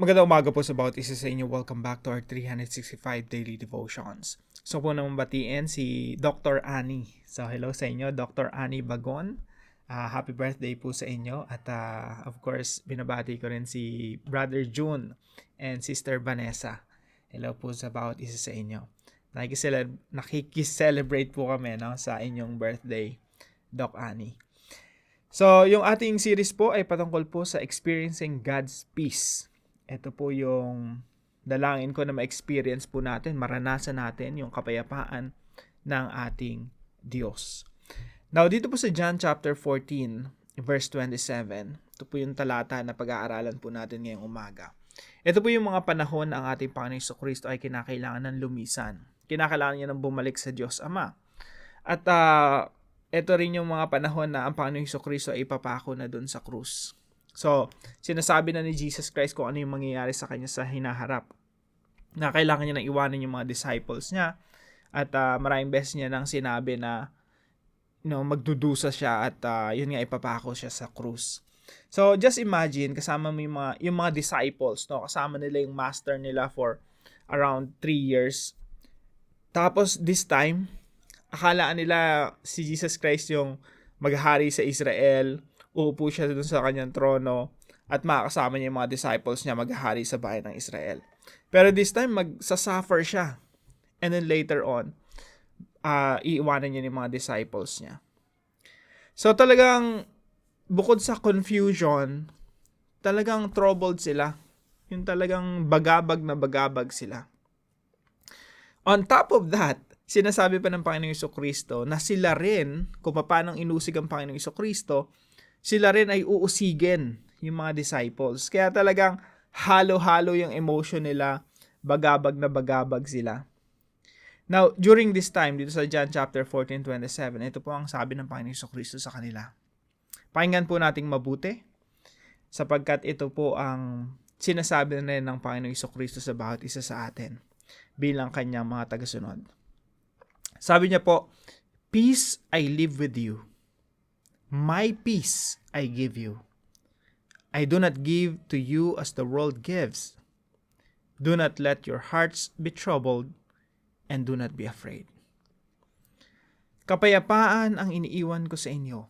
Magandang umaga po sa bawat isa sa inyo. Welcome back to our 365 daily devotions. So po naman batiin si Dr. Annie. So hello sa inyo, Dr. Annie Bagon. Uh, happy birthday po sa inyo. At uh, of course, binabati ko rin si Brother June and Sister Vanessa. Hello po sa bawat isa sa inyo. Nakikiselebrate po kami no, sa inyong birthday, Doc Annie. So, yung ating series po ay patungkol po sa experiencing God's peace ito po yung dalangin ko na ma-experience po natin, maranasan natin yung kapayapaan ng ating Diyos. Now, dito po sa John chapter 14, verse 27, ito po yung talata na pag-aaralan po natin ngayong umaga. Ito po yung mga panahon na ang ating Panginoon Kristo ay kinakailangan ng lumisan. Kinakailangan niya ng bumalik sa Diyos Ama. At uh, ito rin yung mga panahon na ang Panginoon Kristo ay ipapako na doon sa krus. So, sinasabi na ni Jesus Christ kung ano yung mangyayari sa kanya sa hinaharap. Na kailangan niya nang iwanan yung mga disciples niya. At uh, maraming beses niya nang sinabi na you know, magdudusa siya at uh, yun nga ipapako siya sa krus. So, just imagine, kasama mo yung mga, yung mga disciples, no? kasama nila yung master nila for around 3 years. Tapos, this time, akalaan nila si Jesus Christ yung maghari sa Israel, uupo siya dun sa kanyang trono at makakasama niya yung mga disciples niya maghahari sa bayan ng Israel. Pero this time, magsasuffer siya. And then later on, uh, iiwanan niya yung mga disciples niya. So talagang, bukod sa confusion, talagang troubled sila. Yung talagang bagabag na bagabag sila. On top of that, sinasabi pa ng Panginoong Kristo na sila rin, kung paano inusig ang Panginoong Kristo, sila rin ay uusigin yung mga disciples. Kaya talagang halo-halo yung emotion nila, bagabag na bagabag sila. Now, during this time, dito sa John chapter 14, 27, ito po ang sabi ng Panginoon Kristo sa kanila. Pakinggan po nating mabuti, sapagkat ito po ang sinasabi na rin ng Panginoong Kristo sa bawat isa sa atin bilang kanyang mga tagasunod. Sabi niya po, Peace I live with you my peace I give you. I do not give to you as the world gives. Do not let your hearts be troubled, and do not be afraid. Kapayapaan ang iniiwan ko sa inyo.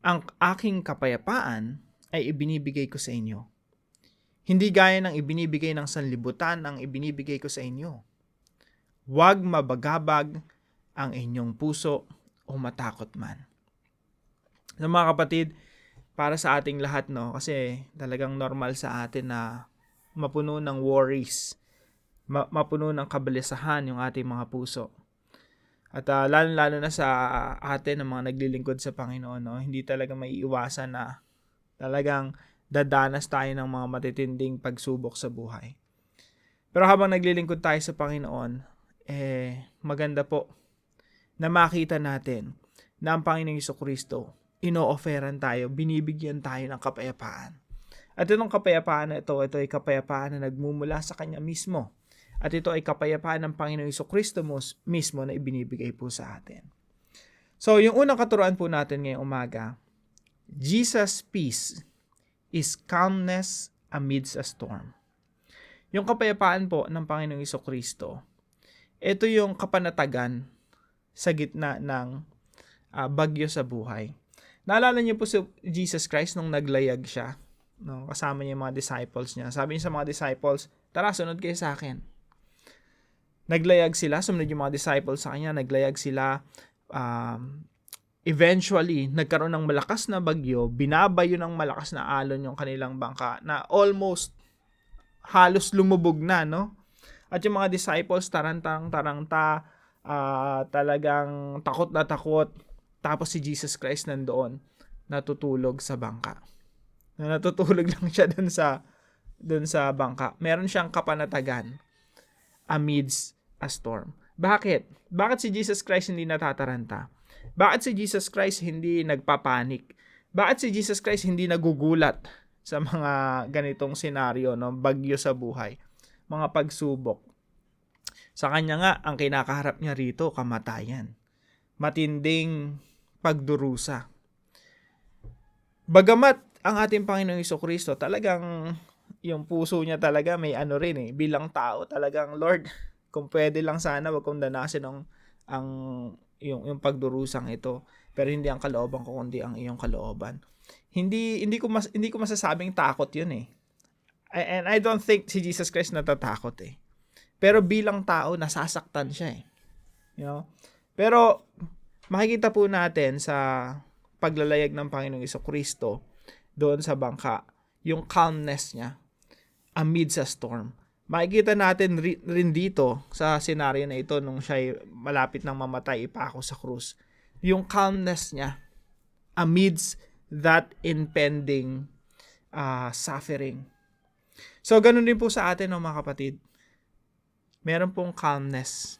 Ang aking kapayapaan ay ibinibigay ko sa inyo. Hindi gaya ng ibinibigay ng sanlibutan ang ibinibigay ko sa inyo. Huwag mabagabag ang inyong puso o matakot man. So mga kapatid, para sa ating lahat, no, kasi talagang normal sa atin na mapuno ng worries, ma- mapuno ng kabalisahan yung ating mga puso. At uh, lalo-lalo na sa atin ng mga naglilingkod sa Panginoon, no, hindi talaga may iwasan na talagang dadanas tayo ng mga matitinding pagsubok sa buhay. Pero habang naglilingkod tayo sa Panginoon, eh, maganda po na makita natin na ang Panginoong Kristo ino-offeran tayo, binibigyan tayo ng kapayapaan. At itong kapayapaan na ito, ito ay kapayapaan na nagmumula sa Kanya mismo. At ito ay kapayapaan ng Panginoong Iso Kristo mismo na ibinibigay po sa atin. So, yung unang katuruan po natin ngayong umaga, Jesus' peace is calmness amidst a storm. Yung kapayapaan po ng Panginoong Iso Kristo, ito yung kapanatagan sa gitna ng uh, bagyo sa buhay. Naalala niyo po si Jesus Christ nung naglayag siya, no, kasama niya yung mga disciples niya. Sabi niya sa mga disciples, tara, sunod kayo sa akin. Naglayag sila, sumunod yung mga disciples sa kanya, naglayag sila, um, eventually, nagkaroon ng malakas na bagyo, binabayo ng malakas na alon yung kanilang bangka na almost halos lumubog na, no? At yung mga disciples, tarantang-taranta, uh, talagang takot na takot, tapos si Jesus Christ nandoon, natutulog sa bangka. Na natutulog lang siya dun sa dun sa bangka. Meron siyang kapanatagan amidst a storm. Bakit? Bakit si Jesus Christ hindi natataranta? Bakit si Jesus Christ hindi nagpapanik? Bakit si Jesus Christ hindi nagugulat sa mga ganitong senaryo, no? bagyo sa buhay, mga pagsubok? Sa kanya nga, ang kinakaharap niya rito, kamatayan. Matinding pagdurusa. Bagamat ang ating Panginoong Iso Kristo talagang yung puso niya talaga may ano rin eh, bilang tao talagang, Lord, kung pwede lang sana wag kong danasin ang, ang yung, yung pagdurusang ito. Pero hindi ang kalooban ko, kundi ang iyong kalooban. Hindi hindi ko mas hindi ko masasabing takot 'yun eh. And I don't think si Jesus Christ natatakot eh. Pero bilang tao, nasasaktan siya eh. You know? Pero makikita po natin sa paglalayag ng Panginoong Iso Kristo doon sa bangka, yung calmness niya amid sa storm. Makikita natin ri- rin dito sa senaryo na ito nung siya malapit nang mamatay ipako sa krus. Yung calmness niya amidst that impending uh, suffering. So, ganun din po sa atin, no, mga kapatid. Meron pong calmness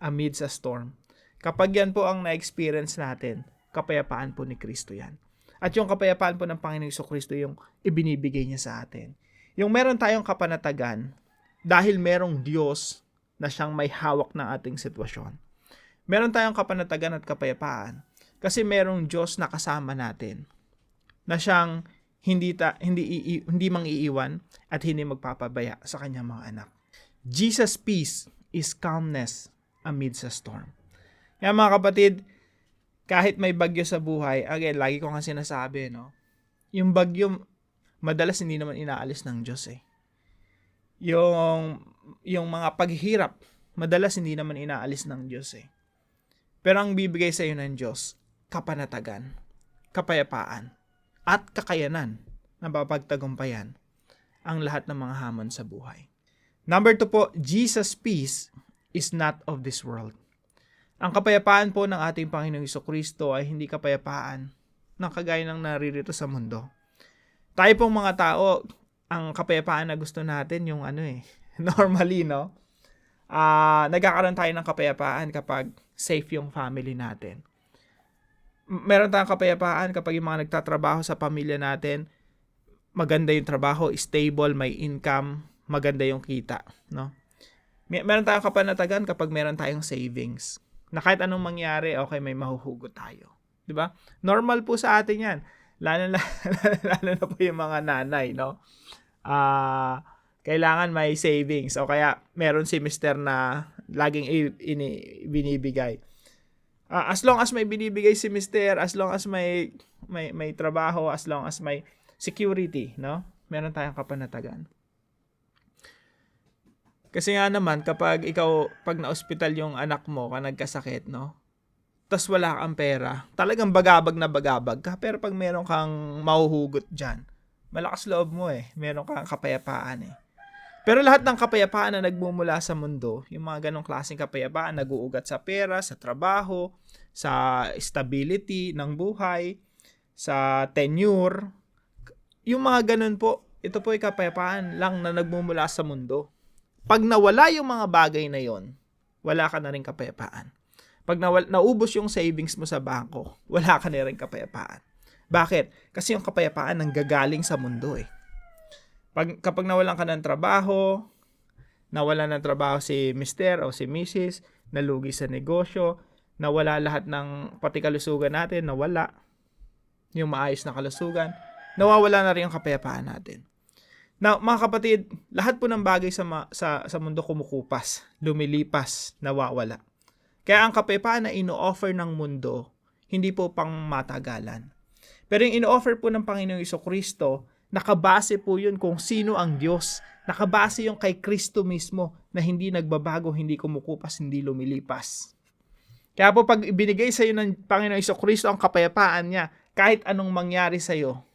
amid sa storm. Kapag yan po ang na-experience natin, kapayapaan po ni Kristo yan. At yung kapayapaan po ng Panginoong Iso Kristo yung ibinibigay niya sa atin. Yung meron tayong kapanatagan dahil merong Diyos na siyang may hawak ng ating sitwasyon. Meron tayong kapanatagan at kapayapaan kasi merong Diyos na kasama natin na siyang hindi ta, hindi ii, hindi mang iiwan at hindi magpapabaya sa kanyang mga anak. Jesus peace is calmness amid sa storm. Kaya mga kapatid, kahit may bagyo sa buhay, again, lagi ko nga sinasabi, no? Yung bagyo, madalas hindi naman inaalis ng Diyos eh. Yung, yung mga paghihirap, madalas hindi naman inaalis ng Diyos eh. Pero ang bibigay sa iyo ng Diyos, kapanatagan, kapayapaan, at kakayanan na mapagtagumpayan ang lahat ng mga hamon sa buhay. Number two po, Jesus' peace is not of this world. Ang kapayapaan po ng ating Panginoong Iso Kristo ay hindi kapayapaan ng kagaya ng naririto sa mundo. Tayo pong mga tao, ang kapayapaan na gusto natin yung ano eh, normally no, uh, nagkakaroon tayo ng kapayapaan kapag safe yung family natin. Meron tayong kapayapaan kapag yung mga nagtatrabaho sa pamilya natin, maganda yung trabaho, stable, may income, maganda yung kita, no? Meron tayong kapanatagan kapag meron tayong savings. Na kahit anong mangyari, okay, may mahuhugot tayo. 'Di ba? Normal po sa atin 'yan. Lalo na, lalo na po yung mga nanay, no? Ah, uh, kailangan may savings o kaya meron si mister na laging ini, binibigay. Uh, as long as may binibigay si mister, as long as may may may trabaho, as long as may security, no? Meron tayong kapanatagan. Kasi nga naman, kapag ikaw, pag na-hospital yung anak mo, ka nagkasakit, no? Tapos wala kang pera, talagang bagabag na bagabag ka. Pero pag meron kang mahuhugot dyan, malakas loob mo eh. Meron kang kapayapaan eh. Pero lahat ng kapayapaan na nagmumula sa mundo, yung mga ganong klaseng kapayapaan, nag-uugat sa pera, sa trabaho, sa stability ng buhay, sa tenure, yung mga ganun po, ito po ay kapayapaan lang na nagmumula sa mundo. Pag nawala yung mga bagay na yon, wala ka na rin kapayapaan. Pag nawal, naubos yung savings mo sa bangko, wala ka na rin kapayapaan. Bakit? Kasi yung kapayapaan nang gagaling sa mundo eh. Pag, kapag nawalan ka ng trabaho, nawalan ng trabaho si Mr. o si Mrs., nalugi sa negosyo, nawala lahat ng pati kalusugan natin, nawala yung maayos na kalusugan, nawawala na rin ang kapayapaan natin. Now, mga kapatid, lahat po ng bagay sa, ma- sa, sa mundo kumukupas, lumilipas, nawawala. Kaya ang kapayapaan na ino-offer ng mundo, hindi po pang matagalan. Pero yung ino-offer po ng Panginoong Iso Kristo, nakabase po yun kung sino ang Diyos. Nakabase yung kay Kristo mismo na hindi nagbabago, hindi kumukupas, hindi lumilipas. Kaya po pag ibinigay sa iyo ng Panginoong Iso Kristo ang kapayapaan niya, kahit anong mangyari sa iyo,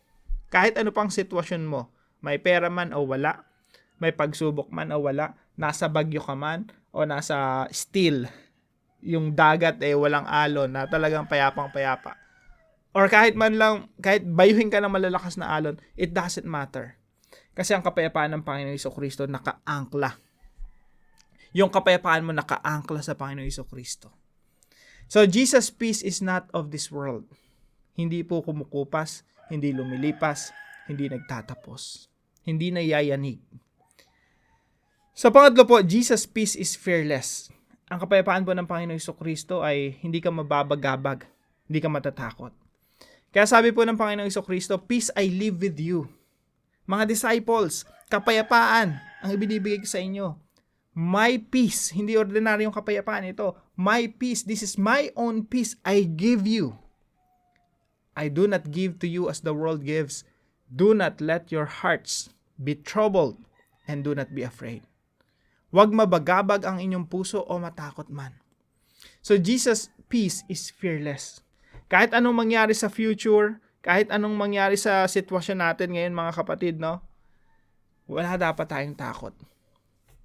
kahit ano pang sitwasyon mo, may pera man o wala, may pagsubok man o wala, nasa bagyo ka man o nasa still, yung dagat eh walang alon na talagang payapang-payapa. Or kahit man lang, kahit bayuhin ka ng malalakas na alon, it doesn't matter. Kasi ang kapayapaan ng Panginoong Iso Kristo nakaangkla. Yung kapayapaan mo nakaangkla sa Panginoong Iso Kristo. So, Jesus' peace is not of this world. Hindi po kumukupas, hindi lumilipas, hindi nagtatapos, hindi nayayanig. Sa pangatlo po, Jesus' peace is fearless. Ang kapayapaan po ng Panginoong Iso Kristo ay hindi ka mababagabag, hindi ka matatakot. Kaya sabi po ng Panginoong Iso Kristo, Peace I live with you. Mga disciples, Kapayapaan ang ibinibigay ko sa inyo. My peace, hindi ordinaryong kapayapaan ito. My peace, this is my own peace I give you. I do not give to you as the world gives. Do not let your hearts be troubled and do not be afraid. Huwag mabagabag ang inyong puso o matakot man. So Jesus' peace is fearless. Kahit anong mangyari sa future, kahit anong mangyari sa sitwasyon natin ngayon mga kapatid, no? Wala dapat tayong takot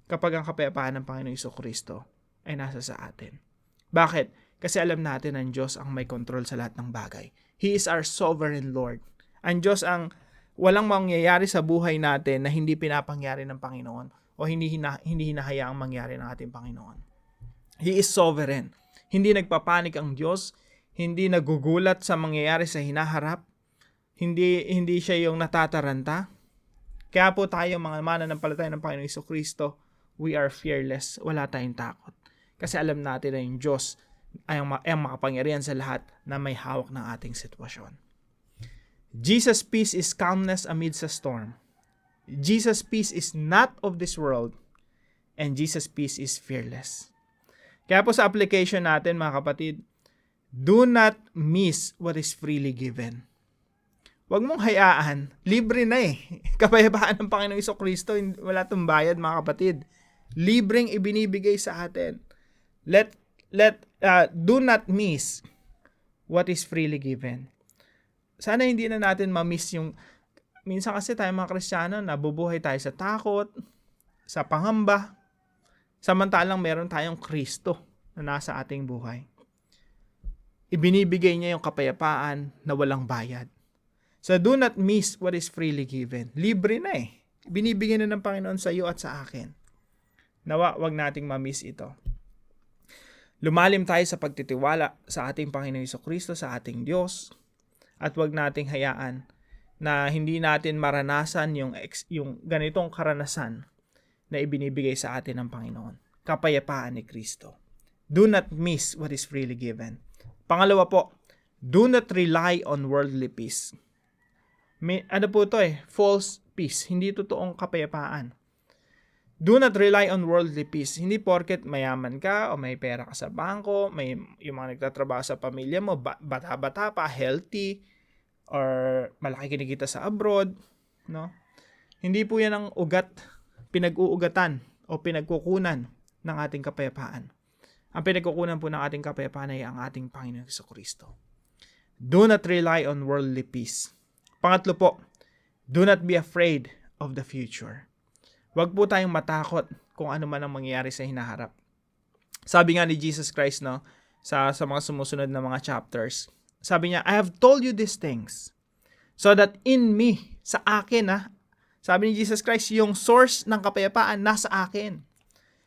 kapag ang kapayapaan ng Panginoong Iso Kristo ay nasa sa atin. Bakit? Kasi alam natin ang Diyos ang may control sa lahat ng bagay. He is our sovereign Lord. Ang Diyos ang walang mangyayari sa buhay natin na hindi pinapangyari ng Panginoon o hindi, hina, hindi hinahayaang mangyari ng ating Panginoon. He is sovereign. Hindi nagpapanik ang Diyos, hindi nagugulat sa mangyayari sa hinaharap, hindi hindi siya yung natataranta. Kaya po tayo mga mananampalataya ng Panginoon Iso Kristo, we are fearless. Wala tayong takot. Kasi alam natin na yung Diyos ay ang, ay ang makapangyarihan sa lahat na may hawak ng ating sitwasyon. Jesus' peace is calmness amidst a storm. Jesus' peace is not of this world and Jesus' peace is fearless. Kaya po sa application natin mga kapatid, do not miss what is freely given. Huwag mong hayaan, libre na eh. Kapayapaan ng Panginoong Iso Kristo, wala tong bayad mga kapatid. Libreng ibinibigay sa atin. Let let uh, do not miss what is freely given. Sana hindi na natin ma-miss yung minsan kasi tayo mga Kristiyano nabubuhay tayo sa takot, sa pangamba, samantalang meron tayong Kristo na nasa ating buhay. Ibinibigay niya yung kapayapaan na walang bayad. So do not miss what is freely given. Libre na eh. Binibigyan na ng Panginoon sa iyo at sa akin. Nawa, wag nating ma-miss ito. Lumalim tayo sa pagtitiwala sa ating Panginoon Kristo, sa ating Diyos, at wag nating hayaan na hindi natin maranasan yung, ex, yung ganitong karanasan na ibinibigay sa atin ng Panginoon. Kapayapaan ni Kristo. Do not miss what is freely given. Pangalawa po, do not rely on worldly peace. May, ano po to eh, false peace, hindi totoong kapayapaan. Do not rely on worldly peace. Hindi porket mayaman ka o may pera ka sa bangko, may yung mga nagtatrabaho sa pamilya mo, bata-bata pa, healthy, or malaki kinikita sa abroad, no? Hindi po yan ang ugat, pinag-uugatan o pinagkukunan ng ating kapayapaan. Ang pinagkukunan po ng ating kapayapaan ay ang ating Panginoon sa Kristo. Do not rely on worldly peace. Pangatlo po, do not be afraid of the future. Huwag po tayong matakot kung ano man ang mangyayari sa hinaharap. Sabi nga ni Jesus Christ no, sa, sa mga sumusunod na mga chapters, sabi niya, I have told you these things so that in me, sa akin ha, sabi ni Jesus Christ, yung source ng kapayapaan nasa akin.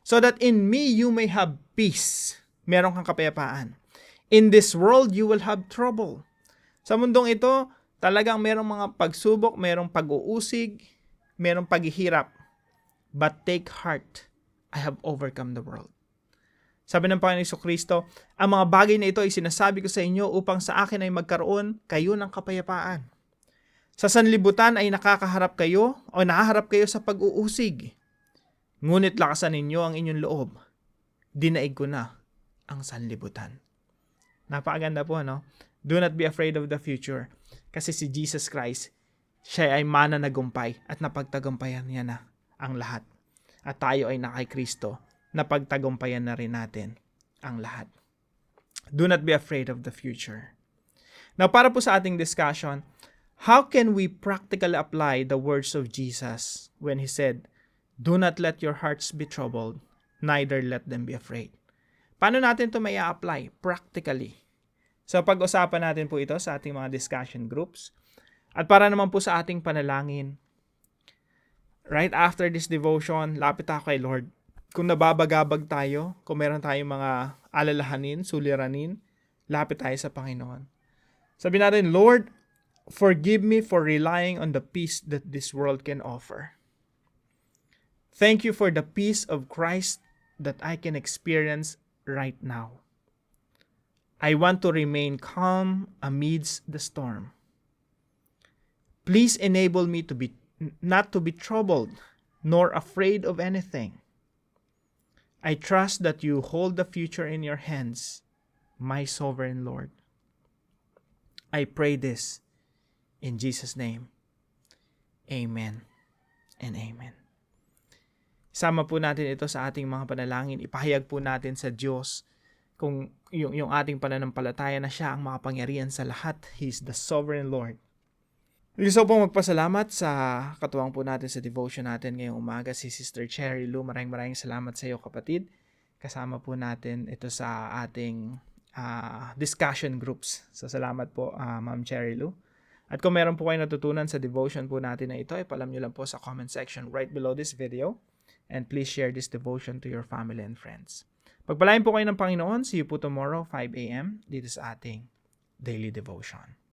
So that in me you may have peace. Meron kang kapayapaan. In this world you will have trouble. Sa mundong ito, talagang merong mga pagsubok, merong pag-uusig, merong paghihirap. But take heart, I have overcome the world. Sabi ng Panginoon Iso Kristo, ang mga bagay na ito ay sinasabi ko sa inyo upang sa akin ay magkaroon kayo ng kapayapaan. Sa sanlibutan ay nakakaharap kayo o nakaharap kayo sa pag-uusig. Ngunit lakasan ninyo ang inyong loob. Dinaig ko na ang sanlibutan. Napakaganda po, no? Do not be afraid of the future. Kasi si Jesus Christ, siya ay mana nagumpay at napagtagumpayan niya na ang lahat. At tayo ay nakay Kristo na pagtagumpayan na rin natin ang lahat. Do not be afraid of the future. Now, para po sa ating discussion, how can we practically apply the words of Jesus when He said, Do not let your hearts be troubled, neither let them be afraid. Paano natin ito may apply practically? So pag-usapan natin po ito sa ating mga discussion groups. At para naman po sa ating panalangin, right after this devotion, lapit ako kay Lord. Kung nababagabag tayo, kung meron tayong mga alalahanin, suliranin, lapit tayo sa Panginoon. Sabi natin, Lord, forgive me for relying on the peace that this world can offer. Thank you for the peace of Christ that I can experience right now. I want to remain calm amidst the storm. Please enable me to be not to be troubled, nor afraid of anything. I trust that you hold the future in your hands, my sovereign Lord. I pray this in Jesus' name. Amen and amen. Sama po natin ito sa ating mga panalangin. Ipahayag po natin sa Diyos kung yung, yung ating pananampalataya na siya ang makapangyarihan sa lahat. He is the sovereign Lord. Gusto pong magpasalamat sa katuwang po natin sa devotion natin ngayong umaga, si Sister Cherry Lou. Maraming maraming salamat sa iyo kapatid. Kasama po natin ito sa ating ah, discussion groups. So salamat po ah, Ma'am Cherry Lou. At kung meron po kayo natutunan sa devotion po natin na ito, ipalam nyo lang po sa comment section right below this video. And please share this devotion to your family and friends. Pagpalain po kayo ng Panginoon. See you po tomorrow, 5 a.m. dito sa ating daily devotion.